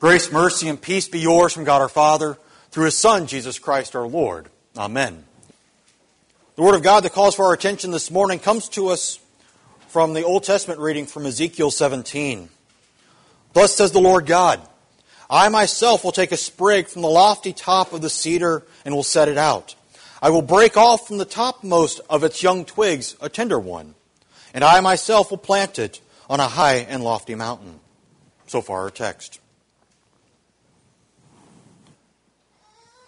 Grace, mercy, and peace be yours from God our Father, through His Son, Jesus Christ our Lord. Amen. The Word of God that calls for our attention this morning comes to us from the Old Testament reading from Ezekiel 17. Thus says the Lord God I myself will take a sprig from the lofty top of the cedar and will set it out. I will break off from the topmost of its young twigs a tender one, and I myself will plant it on a high and lofty mountain. So far, our text.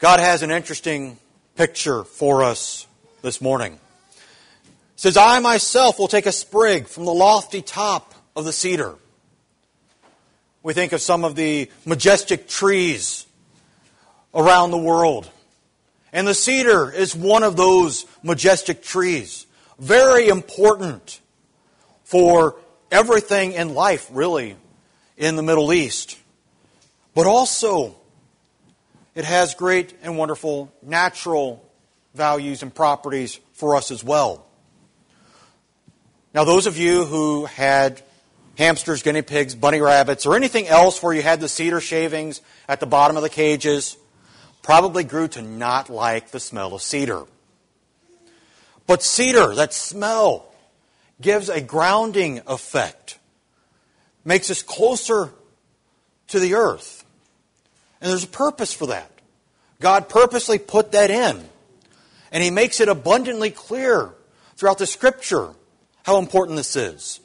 God has an interesting picture for us this morning. It says, I myself will take a sprig from the lofty top of the cedar. We think of some of the majestic trees around the world. And the cedar is one of those majestic trees. Very important for everything in life, really, in the Middle East. But also, it has great and wonderful natural values and properties for us as well. Now, those of you who had hamsters, guinea pigs, bunny rabbits, or anything else where you had the cedar shavings at the bottom of the cages probably grew to not like the smell of cedar. But cedar, that smell, gives a grounding effect, makes us closer to the earth. And there's a purpose for that. God purposely put that in. And He makes it abundantly clear throughout the Scripture how important this is.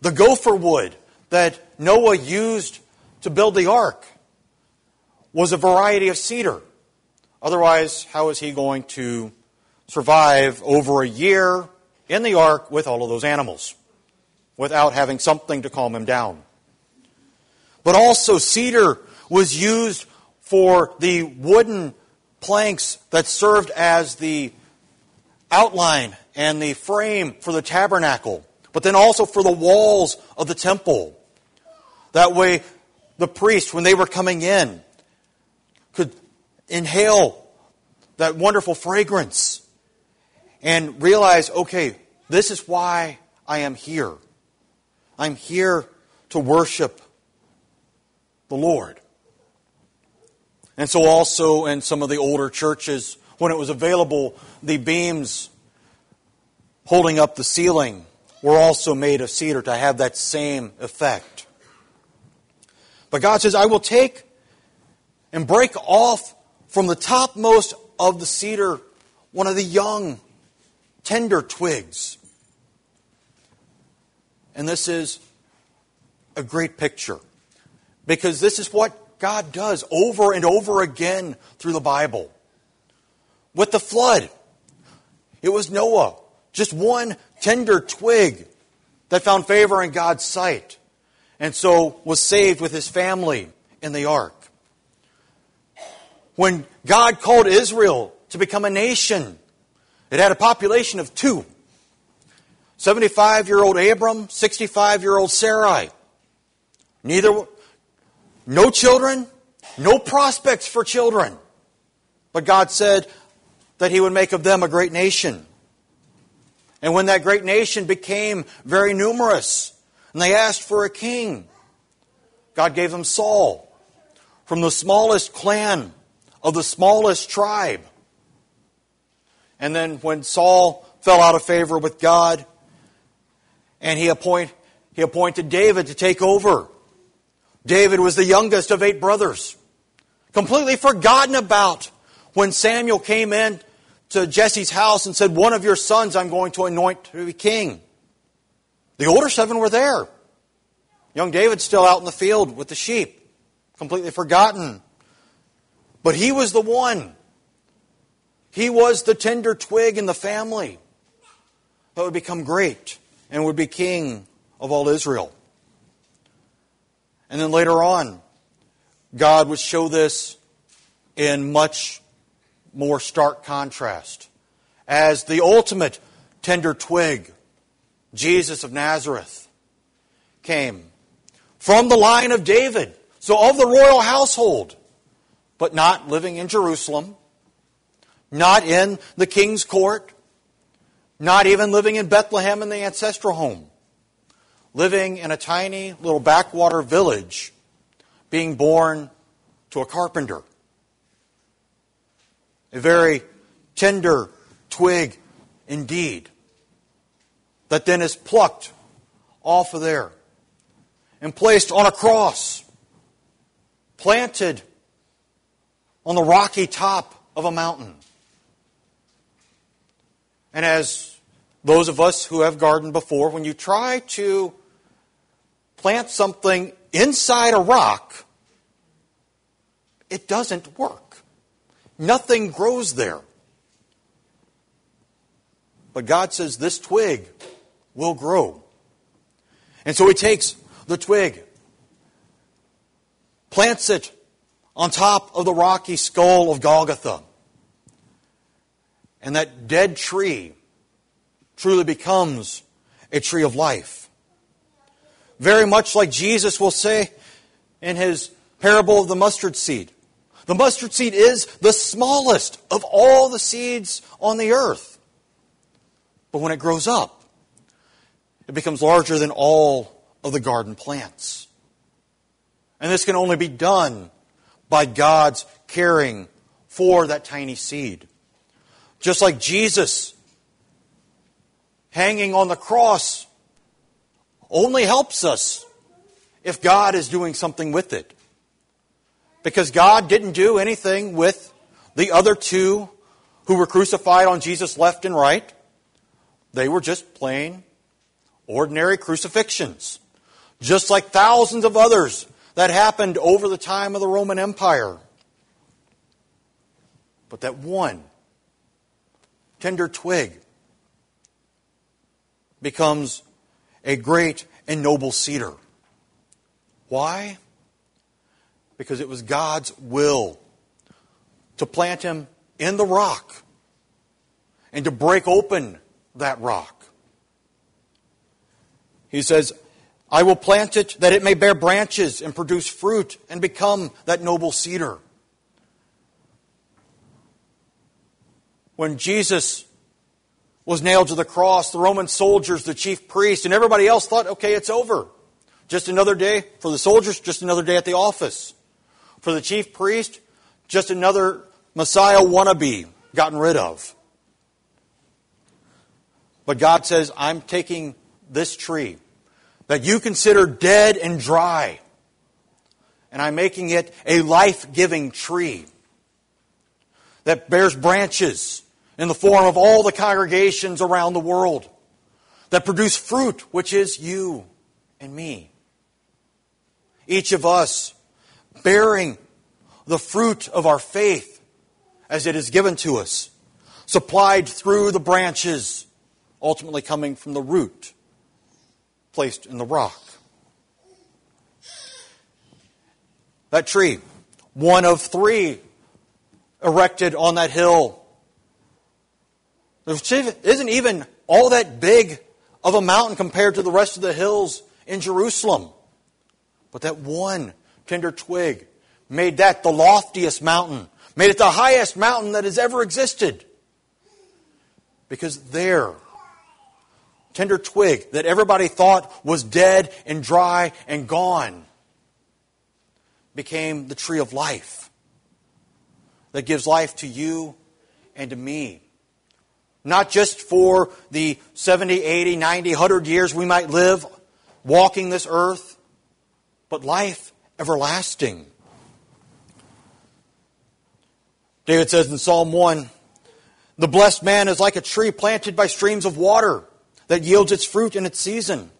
The gopher wood that Noah used to build the ark was a variety of cedar. Otherwise, how is he going to survive over a year in the ark with all of those animals without having something to calm him down? But also, cedar was used for the wooden planks that served as the outline and the frame for the tabernacle, but then also for the walls of the temple. That way, the priests, when they were coming in, could inhale that wonderful fragrance and realize, okay, this is why I am here. I'm here to worship the Lord. And so, also in some of the older churches, when it was available, the beams holding up the ceiling were also made of cedar to have that same effect. But God says, I will take and break off from the topmost of the cedar one of the young, tender twigs. And this is a great picture because this is what God does over and over again through the Bible. With the flood, it was Noah, just one tender twig that found favor in God's sight, and so was saved with his family in the ark. When God called Israel to become a nation, it had a population of two 75 year old Abram, 65 year old Sarai. Neither no children, no prospects for children. But God said that He would make of them a great nation. And when that great nation became very numerous, and they asked for a king, God gave them Saul from the smallest clan of the smallest tribe. And then when Saul fell out of favor with God, and he, appoint, he appointed David to take over David was the youngest of eight brothers, completely forgotten about when Samuel came in to Jesse's house and said, One of your sons I'm going to anoint to be king. The older seven were there. Young David's still out in the field with the sheep, completely forgotten. But he was the one. He was the tender twig in the family that would become great and would be king of all Israel. And then later on, God would show this in much more stark contrast. As the ultimate tender twig, Jesus of Nazareth came from the line of David, so of the royal household, but not living in Jerusalem, not in the king's court, not even living in Bethlehem in the ancestral home living in a tiny little backwater village being born to a carpenter. A very tender twig indeed, that then is plucked off of there and placed on a cross, planted on the rocky top of a mountain. And as those of us who have gardened before, when you try to plant something inside a rock, it doesn't work. Nothing grows there. But God says this twig will grow. And so he takes the twig, plants it on top of the rocky skull of Golgotha. And that dead tree truly becomes a tree of life. Very much like Jesus will say in his parable of the mustard seed. The mustard seed is the smallest of all the seeds on the earth. But when it grows up, it becomes larger than all of the garden plants. And this can only be done by God's caring for that tiny seed. Just like Jesus hanging on the cross only helps us if God is doing something with it. Because God didn't do anything with the other two who were crucified on Jesus' left and right. They were just plain, ordinary crucifixions. Just like thousands of others that happened over the time of the Roman Empire. But that one tender twig becomes a great and noble cedar. Why? Because it was God's will to plant him in the rock and to break open that rock. He says, I will plant it that it may bear branches and produce fruit and become that noble cedar. When Jesus was nailed to the cross, the Roman soldiers, the chief priest, and everybody else thought, okay, it's over. Just another day for the soldiers, just another day at the office. For the chief priest, just another Messiah wannabe gotten rid of. But God says, I'm taking this tree that you consider dead and dry, and I'm making it a life giving tree that bears branches in the form of all the congregations around the world that produce fruit, which is you and me. Each of us bearing the fruit of our faith as it is given to us, supplied through the branches, ultimately coming from the root placed in the rock. That tree, one of three erected on that hill it isn't even all that big of a mountain compared to the rest of the hills in Jerusalem. But that one tender twig made that the loftiest mountain, made it the highest mountain that has ever existed. Because there, tender twig that everybody thought was dead and dry and gone became the tree of life that gives life to you and to me. Not just for the 70, 80, 90, 100 years we might live walking this earth, but life everlasting. David says in Psalm 1 The blessed man is like a tree planted by streams of water that yields its fruit in its season,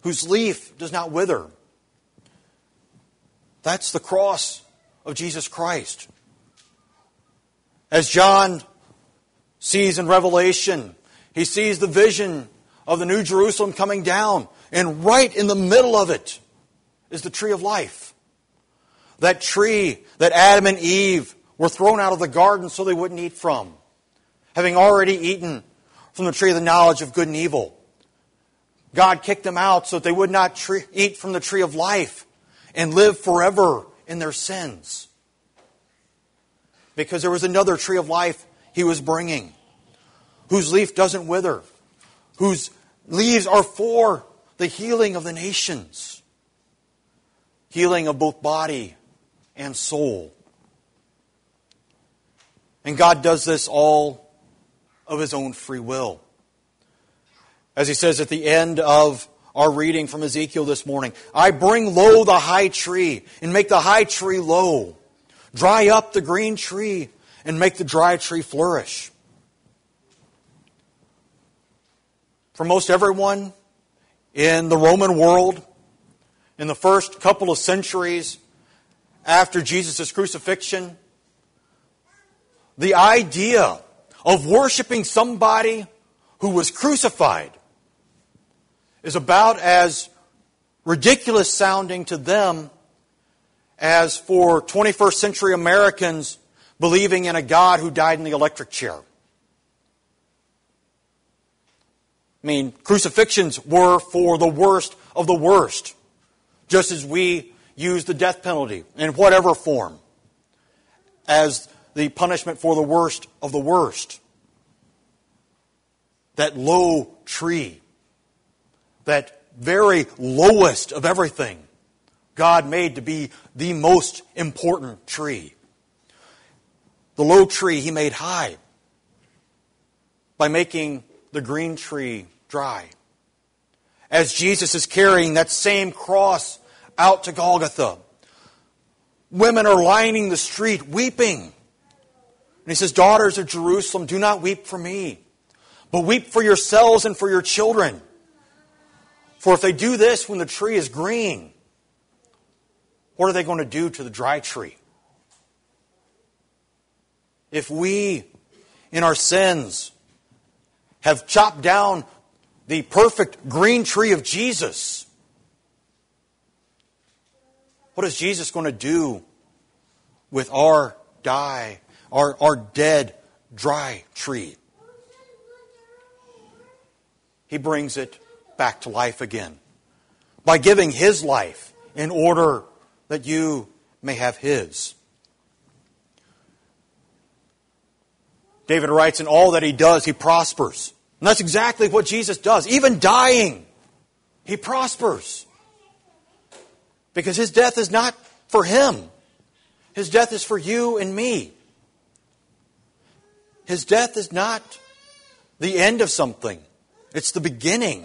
whose leaf does not wither. That's the cross of Jesus Christ. As John sees in Revelation. He sees the vision of the New Jerusalem coming down, and right in the middle of it is the tree of life. That tree that Adam and Eve were thrown out of the garden so they wouldn't eat from, having already eaten from the tree of the knowledge of good and evil. God kicked them out so that they would not tree, eat from the tree of life and live forever in their sins. Because there was another tree of life he was bringing whose leaf doesn't wither, whose leaves are for the healing of the nations. healing of both body and soul. And God does this all of His own free will. As He says at the end of our reading from Ezekiel this morning I bring low the high tree and make the high tree low, dry up the green tree and make the dry tree flourish. For most everyone in the Roman world, in the first couple of centuries after Jesus' crucifixion, the idea of worshiping somebody who was crucified is about as ridiculous sounding to them as for 21st century Americans believing in a God who died in the electric chair. I mean, crucifixions were for the worst of the worst, just as we use the death penalty in whatever form as the punishment for the worst of the worst. That low tree, that very lowest of everything, God made to be the most important tree. The low tree he made high by making the green tree dry. As Jesus is carrying that same cross out to Golgotha, women are lining the street weeping. And he says, Daughters of Jerusalem, do not weep for me, but weep for yourselves and for your children. For if they do this when the tree is green, what are they going to do to the dry tree? If we, in our sins, have chopped down the perfect green tree of Jesus, what is Jesus going to do with our die, our, our dead, dry tree? He brings it back to life again by giving His life in order that you may have His. David writes, in all that he does, he prospers. And that's exactly what Jesus does. Even dying, he prospers. Because his death is not for him, his death is for you and me. His death is not the end of something, it's the beginning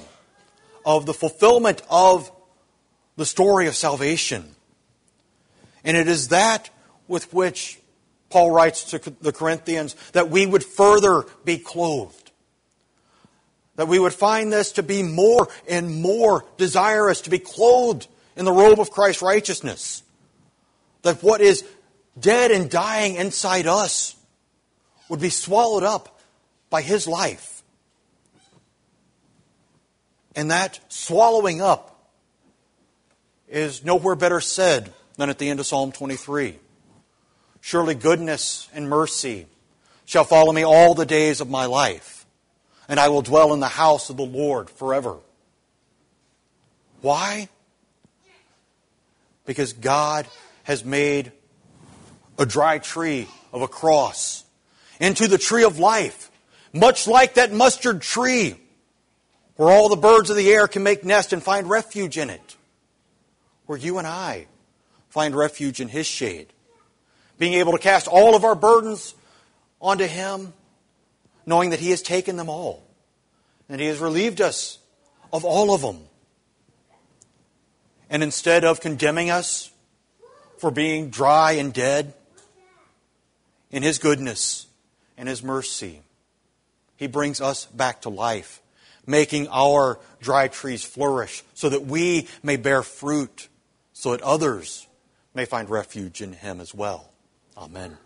of the fulfillment of the story of salvation. And it is that with which Paul writes to the Corinthians that we would further be clothed. That we would find this to be more and more desirous to be clothed in the robe of Christ's righteousness. That what is dead and dying inside us would be swallowed up by His life. And that swallowing up is nowhere better said than at the end of Psalm 23. Surely goodness and mercy shall follow me all the days of my life, and I will dwell in the house of the Lord forever. Why? Because God has made a dry tree of a cross into the tree of life, much like that mustard tree where all the birds of the air can make nest and find refuge in it, where you and I find refuge in His shade being able to cast all of our burdens onto Him, knowing that He has taken them all, and He has relieved us of all of them. And instead of condemning us for being dry and dead, in His goodness and His mercy, He brings us back to life, making our dry trees flourish so that we may bear fruit, so that others may find refuge in Him as well. Amen.